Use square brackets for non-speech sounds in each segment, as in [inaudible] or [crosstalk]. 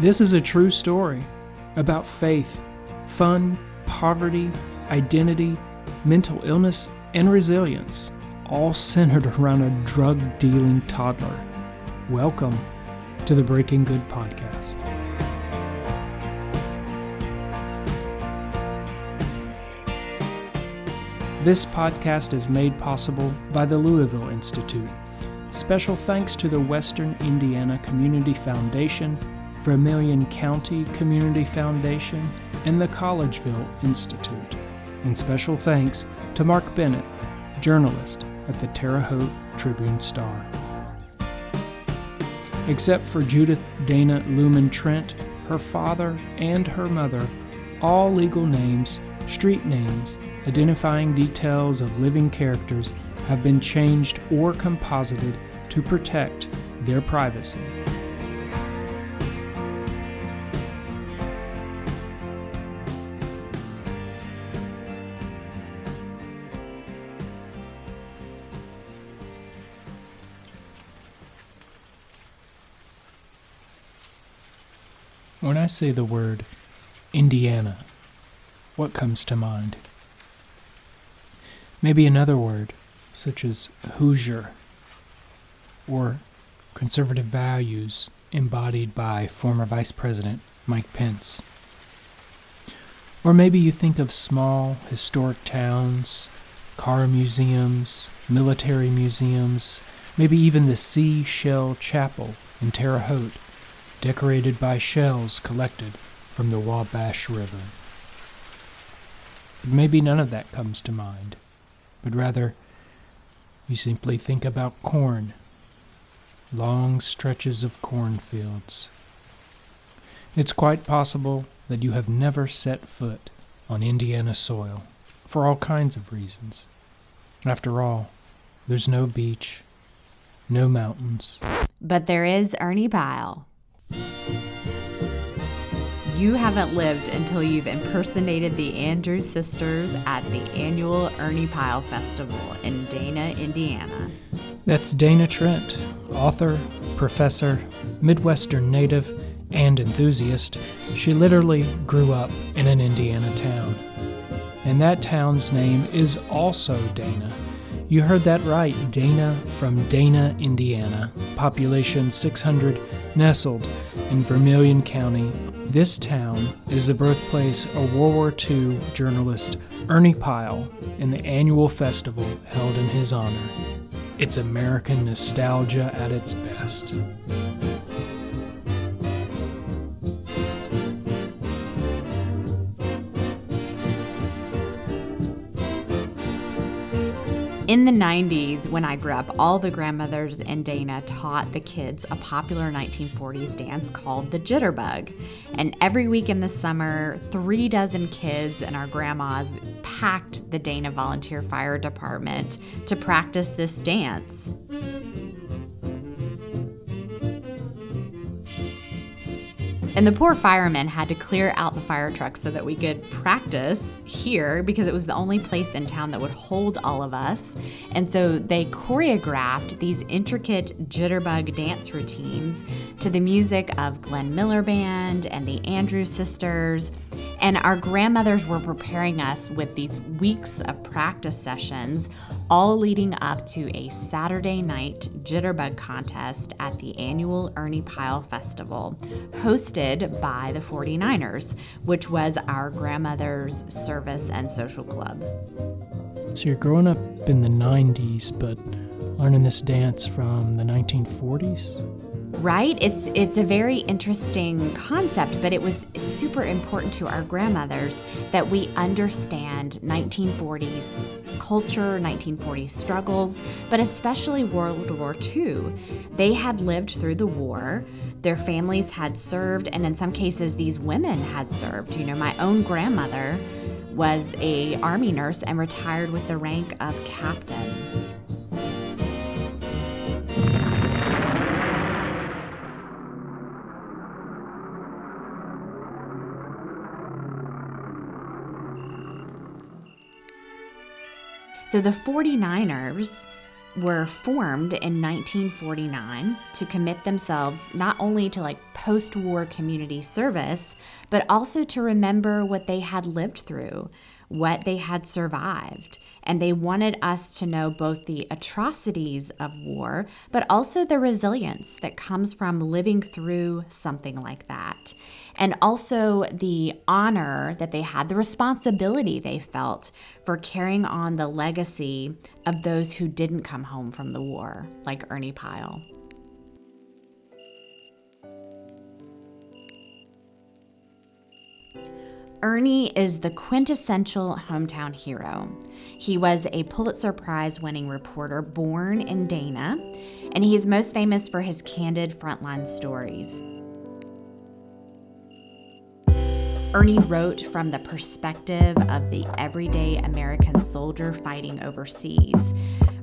This is a true story about faith, fun, poverty, identity, mental illness, and resilience, all centered around a drug dealing toddler. Welcome to the Breaking Good podcast. This podcast is made possible by the Louisville Institute. Special thanks to the Western Indiana Community Foundation Vermilion County Community Foundation, and the Collegeville Institute. And special thanks to Mark Bennett, journalist at the Terre Haute Tribune Star. Except for Judith Dana Lumen Trent, her father, and her mother, all legal names, street names, identifying details of living characters have been changed or composited to protect their privacy. I say the word Indiana, what comes to mind? Maybe another word, such as Hoosier, or conservative values embodied by former Vice President Mike Pence. Or maybe you think of small, historic towns, car museums, military museums, maybe even the Sea Shell Chapel in Terre Haute decorated by shells collected from the Wabash River. But maybe none of that comes to mind, but rather you simply think about corn, long stretches of cornfields. It's quite possible that you have never set foot on Indiana soil for all kinds of reasons. After all, there's no beach, no mountains. But there is Ernie Pyle. You haven't lived until you've impersonated the Andrews sisters at the annual Ernie Pyle Festival in Dana, Indiana. That's Dana Trent, author, professor, Midwestern native, and enthusiast. She literally grew up in an Indiana town. And that town's name is also Dana. You heard that right, Dana from Dana, Indiana, population 600, nestled in Vermilion County this town is the birthplace of World War II journalist Ernie Pyle and the annual festival held in his honor. It's American nostalgia at its best. In the 90s, when I grew up, all the grandmothers in Dana taught the kids a popular 1940s dance called the jitterbug. And every week in the summer, three dozen kids and our grandmas packed the Dana Volunteer Fire Department to practice this dance. And the poor firemen had to clear out the fire truck so that we could practice here because it was the only place in town that would hold all of us. And so they choreographed these intricate jitterbug dance routines to the music of Glenn Miller Band and the Andrews Sisters. And our grandmothers were preparing us with these weeks of practice sessions, all leading up to a Saturday night jitterbug contest at the annual Ernie Pyle Festival, hosted by the 49ers, which was our grandmother's service and social club. So you're growing up in the 90s, but learning this dance from the 1940s? Right? It's it's a very interesting concept but it was super important to our grandmothers that we understand 1940s culture 1940s struggles but especially world war ii they had lived through the war. Their families had served and in some cases these women had served. You know my own grandmother was a army nurse and retired with the rank of captain So the 49ers were formed in 1949 to commit themselves not only to like post war community service, but also to remember what they had lived through, what they had survived. And they wanted us to know both the atrocities of war, but also the resilience that comes from living through something like that. And also the honor that they had, the responsibility they felt for carrying on the legacy of those who didn't come home from the war, like Ernie Pyle. Ernie is the quintessential hometown hero. He was a Pulitzer Prize winning reporter born in Dana, and he is most famous for his candid frontline stories. Ernie wrote from the perspective of the everyday American soldier fighting overseas.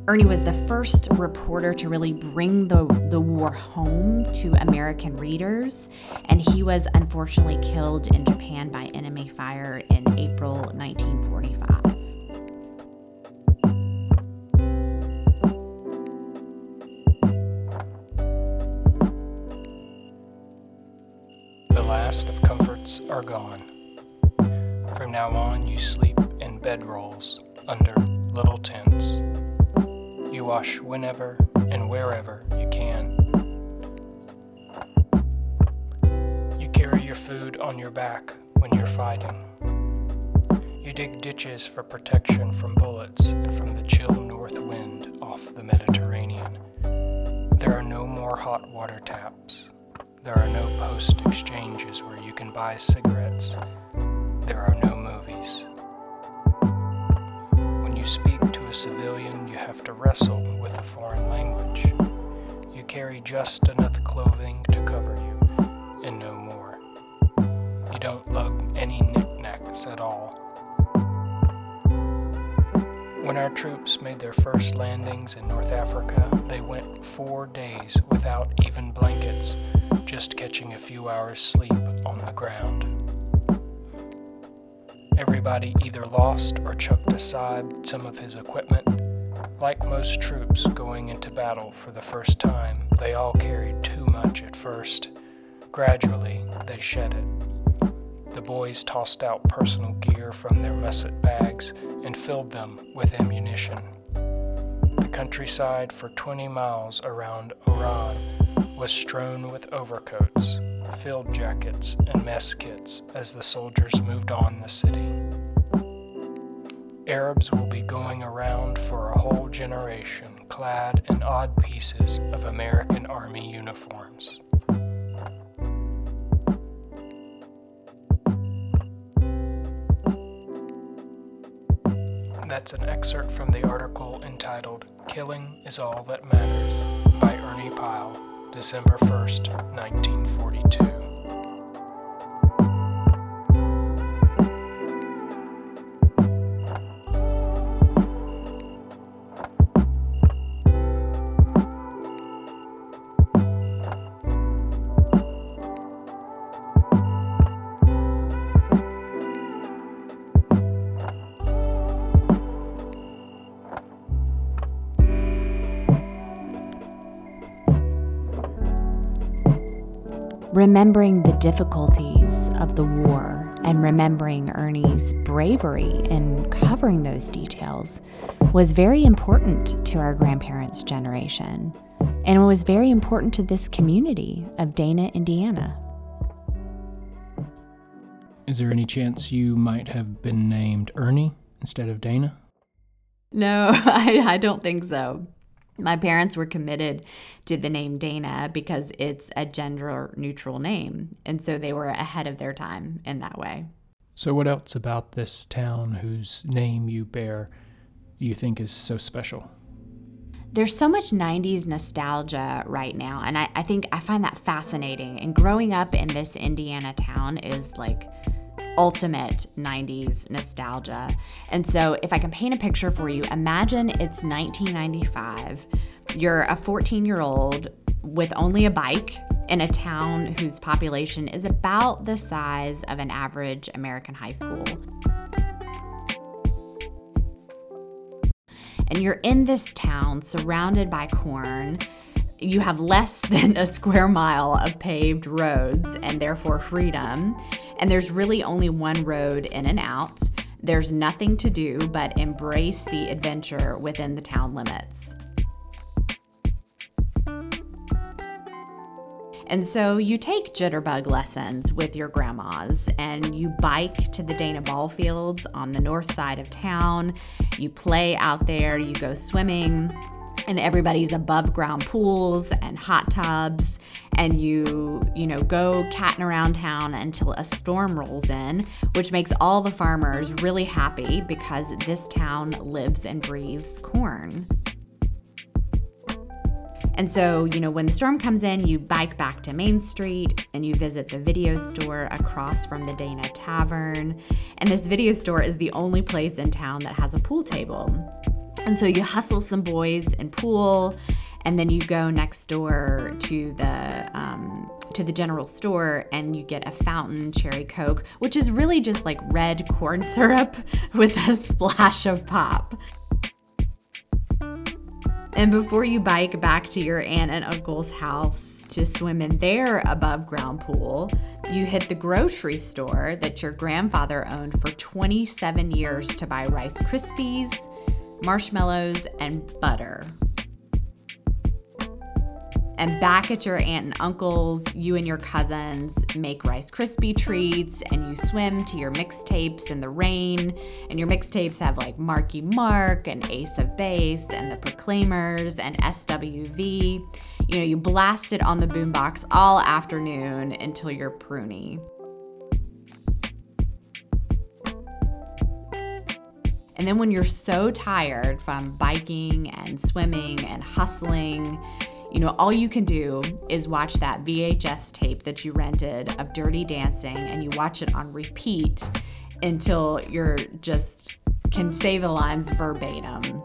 Ernie was the first reporter to really bring the, the war home to American readers, and he was unfortunately killed in Japan by enemy fire in April 1945. The last of comforts are gone. From now on, you sleep in bedrolls under little tents. You wash whenever and wherever you can. You carry your food on your back when you're fighting. You dig ditches for protection from bullets and from the chill north wind off the Mediterranean. There are no more hot water taps. There are no post exchanges where you can buy cigarettes. There are no movies. When you speak civilian, you have to wrestle with a foreign language. You carry just enough clothing to cover you, and no more. You don't lug any knickknacks at all. When our troops made their first landings in North Africa, they went four days without even blankets, just catching a few hours' sleep on the ground. Everybody either lost or chucked aside some of his equipment. Like most troops going into battle for the first time, they all carried too much at first. Gradually, they shed it. The boys tossed out personal gear from their musette bags and filled them with ammunition. The countryside for 20 miles around Oran was strewn with overcoats, field jackets, and mess kits as the soldiers moved on the city. Arabs will be going around for a whole generation clad in odd pieces of American Army uniforms. That's an excerpt from the article entitled Killing is All That Matters by Ernie Pyle, December 1st, 1942. Remembering the difficulties of the war and remembering Ernie's bravery in covering those details was very important to our grandparents' generation. And it was very important to this community of Dana, Indiana. Is there any chance you might have been named Ernie instead of Dana? No, [laughs] I, I don't think so. My parents were committed to the name Dana because it's a gender neutral name. And so they were ahead of their time in that way. So, what else about this town whose name you bear you think is so special? There's so much 90s nostalgia right now. And I, I think I find that fascinating. And growing up in this Indiana town is like ultimate 90s nostalgia. And so, if I can paint a picture for you, imagine it's 1995. You're a 14 year old with only a bike in a town whose population is about the size of an average American high school. And you're in this town surrounded by corn. You have less [laughs] than a square mile of paved roads and therefore freedom. And there's really only one road in and out. There's nothing to do but embrace the adventure within the town limits. And so you take jitterbug lessons with your grandmas and you bike to the Dana ball fields on the north side of town. You play out there, you go swimming, and everybody's above ground pools and hot tubs and you you know go catting around town until a storm rolls in which makes all the farmers really happy because this town lives and breathes corn and so, you know, when the storm comes in, you bike back to Main Street and you visit the video store across from the Dana Tavern. And this video store is the only place in town that has a pool table. And so you hustle some boys and pool, and then you go next door to the um, to the general store and you get a fountain cherry coke, which is really just like red corn [laughs] syrup with a splash of pop. And before you bike back to your aunt and uncle's house to swim in their above ground pool, you hit the grocery store that your grandfather owned for 27 years to buy Rice Krispies marshmallows, and butter. And back at your aunt and uncle's, you and your cousins make Rice Krispie treats and you swim to your mixtapes in the rain. And your mixtapes have like Marky Mark and Ace of Base and the Proclaimers and SWV. You know, you blast it on the boombox all afternoon until you're pruny. And then when you're so tired from biking and swimming and hustling, you know, all you can do is watch that VHS tape that you rented of Dirty Dancing and you watch it on repeat until you're just can say the lines verbatim.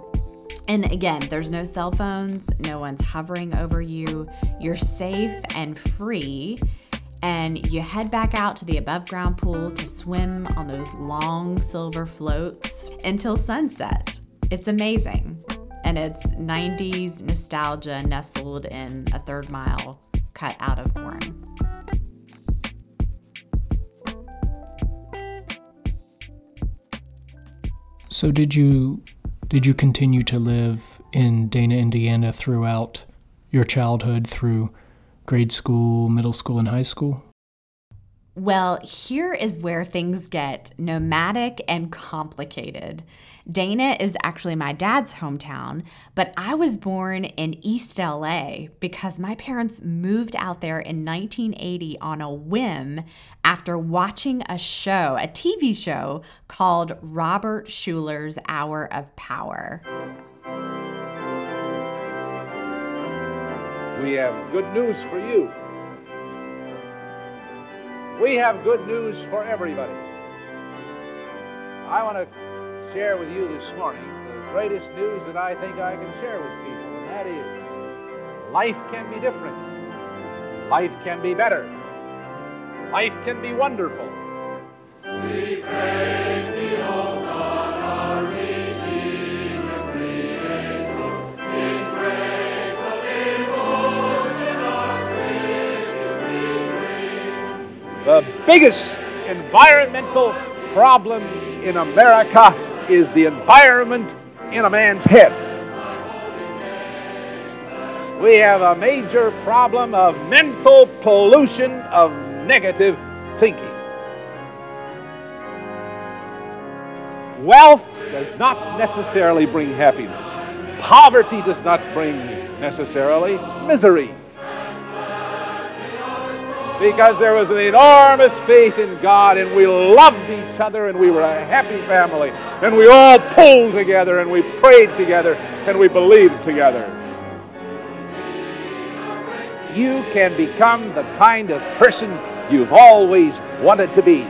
And again, there's no cell phones, no one's hovering over you. You're safe and free and you head back out to the above ground pool to swim on those long silver floats until sunset. It's amazing. And it's 90s nostalgia nestled in a third mile cut out of corn. So did you did you continue to live in Dana, Indiana throughout your childhood through grade school, middle school, and high school? Well, here is where things get nomadic and complicated. Dana is actually my dad's hometown, but I was born in East LA because my parents moved out there in 1980 on a whim after watching a show, a TV show called Robert Schuller's Hour of Power. We have good news for you. We have good news for everybody. I want to share with you this morning the greatest news that I think I can share with people, and that is life can be different. Life can be better. Life can be wonderful. We praise The biggest environmental problem in America is the environment in a man's head. We have a major problem of mental pollution of negative thinking. Wealth does not necessarily bring happiness. Poverty does not bring necessarily misery. Because there was an enormous faith in God, and we loved each other, and we were a happy family, and we all pulled together, and we prayed together, and we believed together. You can become the kind of person you've always wanted to be.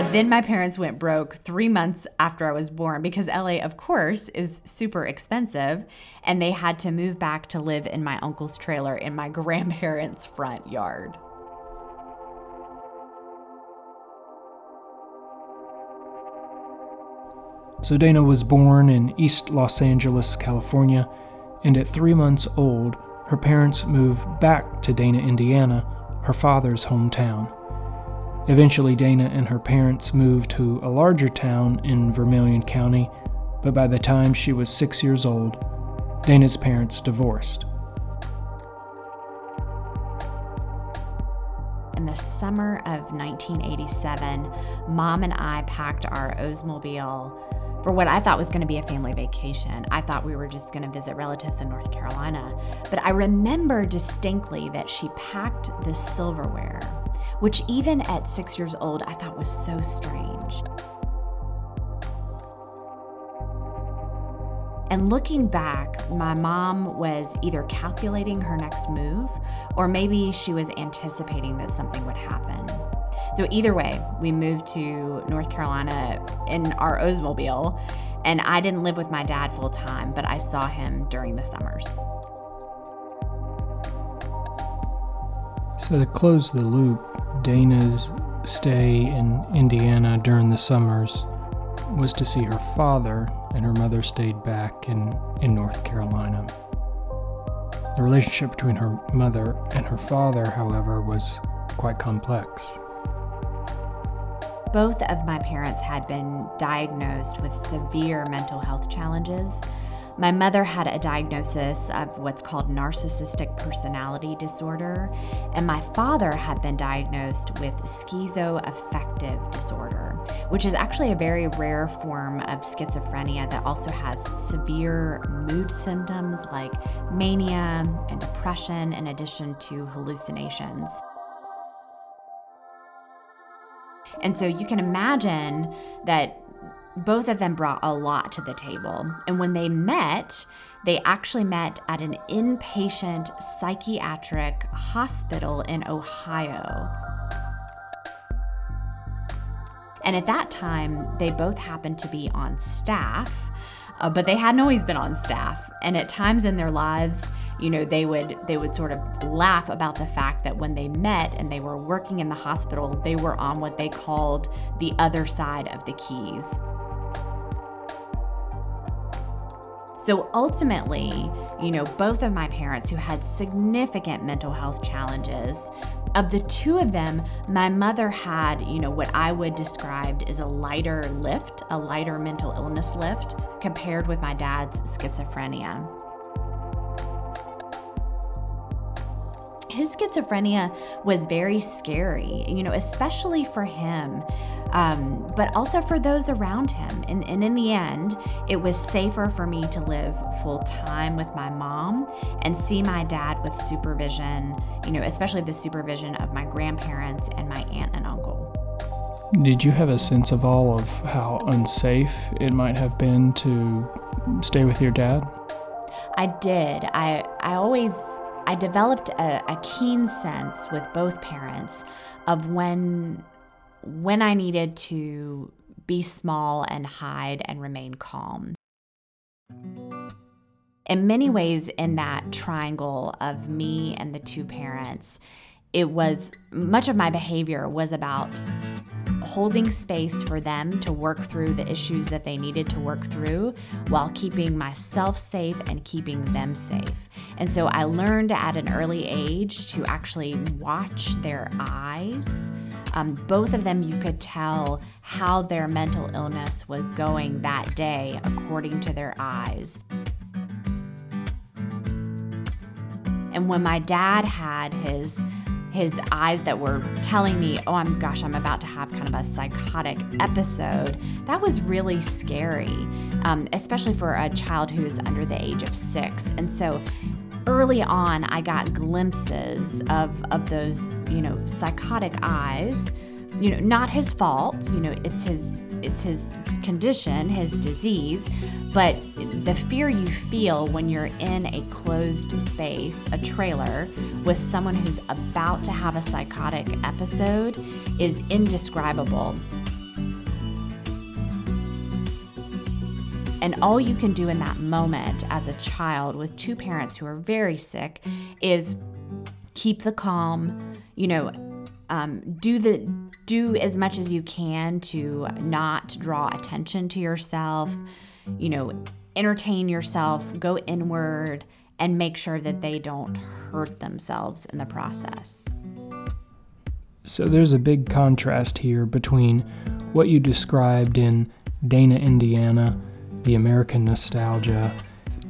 But then my parents went broke three months after I was born because LA, of course, is super expensive. And they had to move back to live in my uncle's trailer in my [laughs] grandparents' front yard. So Dana was born in East Los Angeles, California, and at three months old, her parents moved back to Dana, Indiana, her father's hometown. Eventually, Dana and her parents moved to a larger town in Vermilion County, but by the time she was six years old, Dana's parents divorced. In the summer of 1987, Mom and I packed our Oldsmobile for what I thought was going to be a family vacation. I thought we were just going to visit relatives in North Carolina. But I remember distinctly that she packed this silverware, which even at six years old, I thought was so strange. And looking back, my mom was either calculating her next move or maybe she was anticipating that something would happen. So, either way, we moved to North Carolina in our Oldsmobile, and I didn't live with my dad full time, but I saw him during the summers. So, to close the loop, Dana's stay in Indiana during the summers was to see her father, and her mother stayed back in, in North Carolina. The relationship between her mother and her father, however, was quite complex. Both of my parents had been diagnosed with severe mental health challenges. My mother had a diagnosis of what's called narcissistic personality disorder, and my father had been diagnosed with schizoaffective disorder, which is actually a very rare form of schizophrenia that also has severe mood symptoms like mania and depression, in addition to hallucinations. And so you can imagine that both of them brought a lot to the table. And when they met, they actually met at an inpatient psychiatric hospital in Ohio. And at that time, they both happened to be on staff, uh, but they hadn't always been on staff. And at times in their lives, you know they would they would sort of laugh about the fact that when they met and they were working in the hospital they were on what they called the other side of the keys So ultimately, you know, both of my parents who had significant mental health challenges, of the two of them, my mother had, you know, what I would describe as a lighter lift, a lighter mental illness lift compared with my dad's schizophrenia. His schizophrenia was very scary, you know, especially for him, um, but also for those around him. And, and in the end, it was safer for me to live full time with my mom and see my dad with supervision, you know, especially the supervision of my grandparents and my aunt and uncle. Did you have a sense of all of how unsafe it might have been to stay with your dad? I did. I I always I developed a, a keen sense with both parents of when when I needed to be small and hide and remain calm. In many ways, in that triangle of me and the two parents, it was much of my behavior was about holding space for them to work through the issues that they needed to work through while keeping myself safe and keeping them safe. And so I learned at an early age to actually watch their eyes. Um, both of them, you could tell how their mental illness was going that day according to their eyes. And when my dad had his his eyes that were telling me, oh, I'm gosh, I'm about to have kind of a psychotic episode, that was really scary, um, especially for a child who is under the age of six. And so early on, I got glimpses of, of those, you know, psychotic eyes. You know, not his fault, you know, it's his it's his condition, his disease, but the fear you feel when you're in a closed space, a trailer, with someone who's about to have a psychotic episode is indescribable. And all you can do in that moment as a child with two parents who are very sick is keep the calm, you know, um, do the do as much as you can to not draw attention to yourself. You know, entertain yourself, go inward, and make sure that they don't hurt themselves in the process. So there's a big contrast here between what you described in Dana, Indiana, the American nostalgia,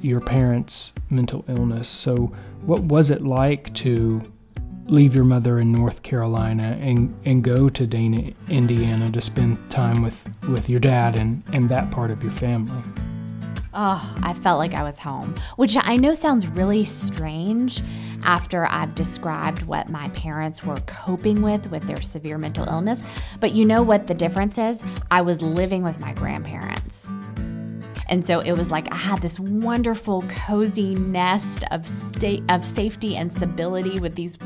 your parents' mental illness. So, what was it like to leave your mother in North Carolina and, and go to Dana, Indiana to spend time with, with your dad and, and that part of your family? Oh, I felt like I was home, which I know sounds really strange after I've described what my parents were coping with with their severe mental illness. But you know what the difference is? I was living with my grandparents. And so it was like I had this wonderful, cozy nest of state of safety and stability with these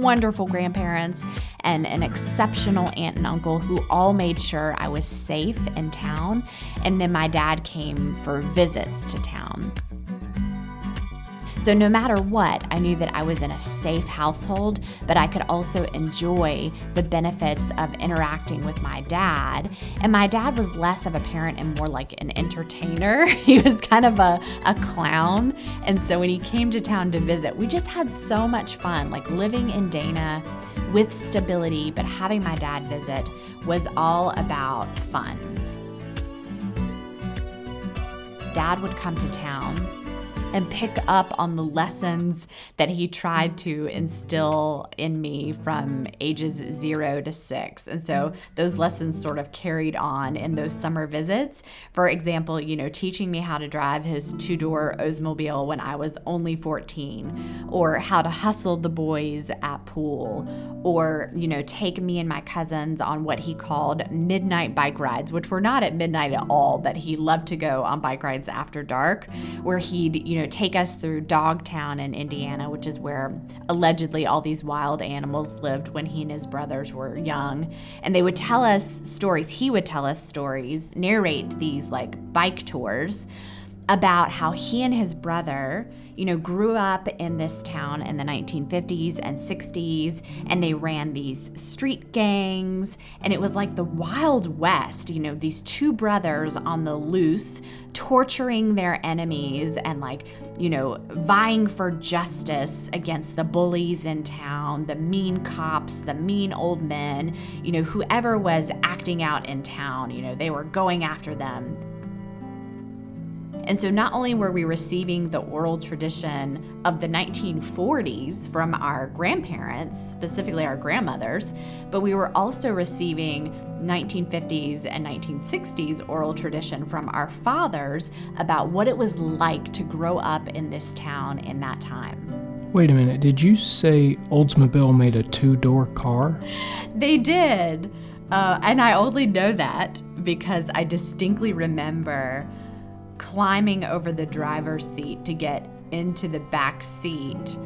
wonderful grandparents and an exceptional aunt and uncle who all made sure I was safe in town. And then my dad came for visits to town. So, no matter what, I knew that I was in a safe household, but I could also enjoy the benefits of interacting with my dad. And my dad was less of a parent and more like an entertainer. [laughs] he was kind of a, a clown. And so, when he came to town to visit, we just had so much fun. Like living in Dana with stability, but having my dad visit was all about fun. Dad would come to town and pick up on the lessons that he tried to instill in me from ages zero to six. And so those lessons sort of carried on in those summer visits. For example, you know, teaching me how to drive his two door Oldsmobile when I was only 14, or how to hustle the boys at pool, or, you know, take me and my cousins on what he called midnight bike rides, which were not at midnight at all, but he loved to go on bike rides after dark, where he'd, you know, know, take us through Dogtown in Indiana, which is where allegedly all these wild animals lived when he and his brothers were young. And they would tell us stories. He would tell us stories, narrate these like bike tours about how he and his brother, you know, grew up in this town in the 1950s and 60s, and they ran these street gangs, and it was like the Wild West, you know, these two brothers on the loose, torturing their enemies and, like, you know, vying for justice against the bullies in town, the mean cops, the mean old men, you know, whoever was acting out in town, you know, they were going after them and so not only were we receiving the oral tradition of the 1940s from our grandparents, specifically our grandmothers, but we were also receiving 1950s and 1960s oral tradition from our fathers about what it was like to grow up in this town in that time. Wait a minute, did you say Oldsmobile made a two door car? They did. Uh, and I only know that because I distinctly remember climbing over the driver's seat to get into the back seat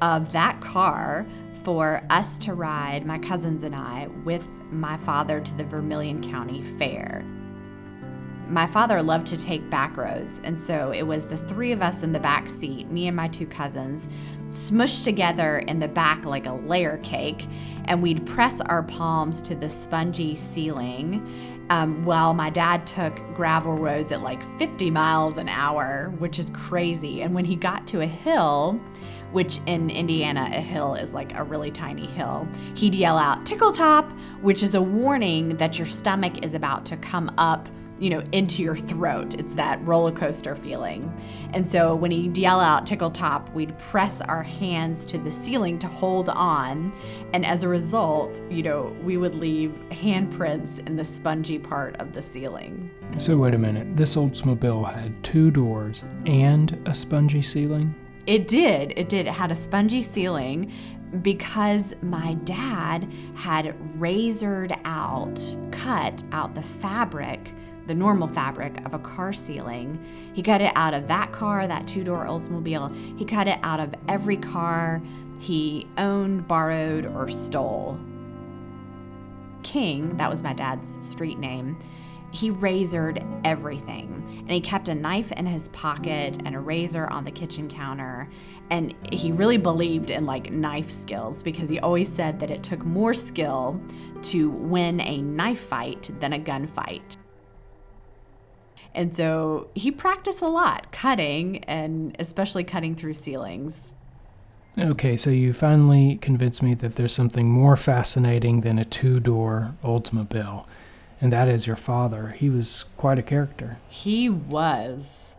of that car for us to ride, my cousins and I, with my father to the Vermilion County Fair. My father loved to take back roads, and so it was the three of us in the back seat, me and my two cousins, smushed together in the back like a layer cake, and we'd press our palms to the spongy ceiling um, while my dad took gravel roads at like 50 miles an hour, which is crazy. And when he got to a hill, which in Indiana, a hill is like a really tiny hill, he'd yell out, Tickle Top, which is a warning that your stomach is about to come up you know, into your throat. It's that roller coaster feeling. And so when he'd yell out tickle top, we'd press our hands to the ceiling to hold on. And as a result, you know, we would leave handprints in the spongy part of the ceiling. So wait a minute. This Oldsmobile had two doors and a spongy ceiling? It did. It did. It had a spongy ceiling because my dad had razored out, cut out the fabric the normal fabric of a car ceiling. He cut it out of that car, that two door Oldsmobile. He cut it out of every car he owned, borrowed, or stole. King, that was my dad's street name, he razored everything. And he kept a knife in his pocket and a razor on the kitchen counter. And he really believed in like knife skills because he always said that it took more skill to win a knife fight than a gunfight. And so he practiced a lot cutting and especially cutting through ceilings. Okay, so you finally convinced me that there's something more fascinating than a two door Oldsmobile and that is your father. He was quite a character. He was.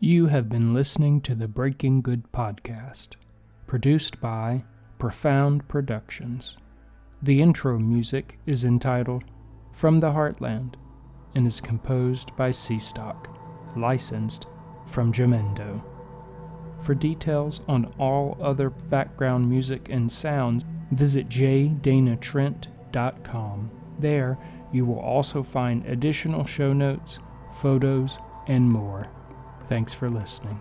You have been listening to the Breaking Good podcast, produced by Profound Productions. The intro music is entitled From the Heartland and is composed by Seastock, licensed from Jamendo. For details on all other background music and sounds, visit jdanatrent.com. There, you will also find additional show notes, photos, and more. Thanks for listening.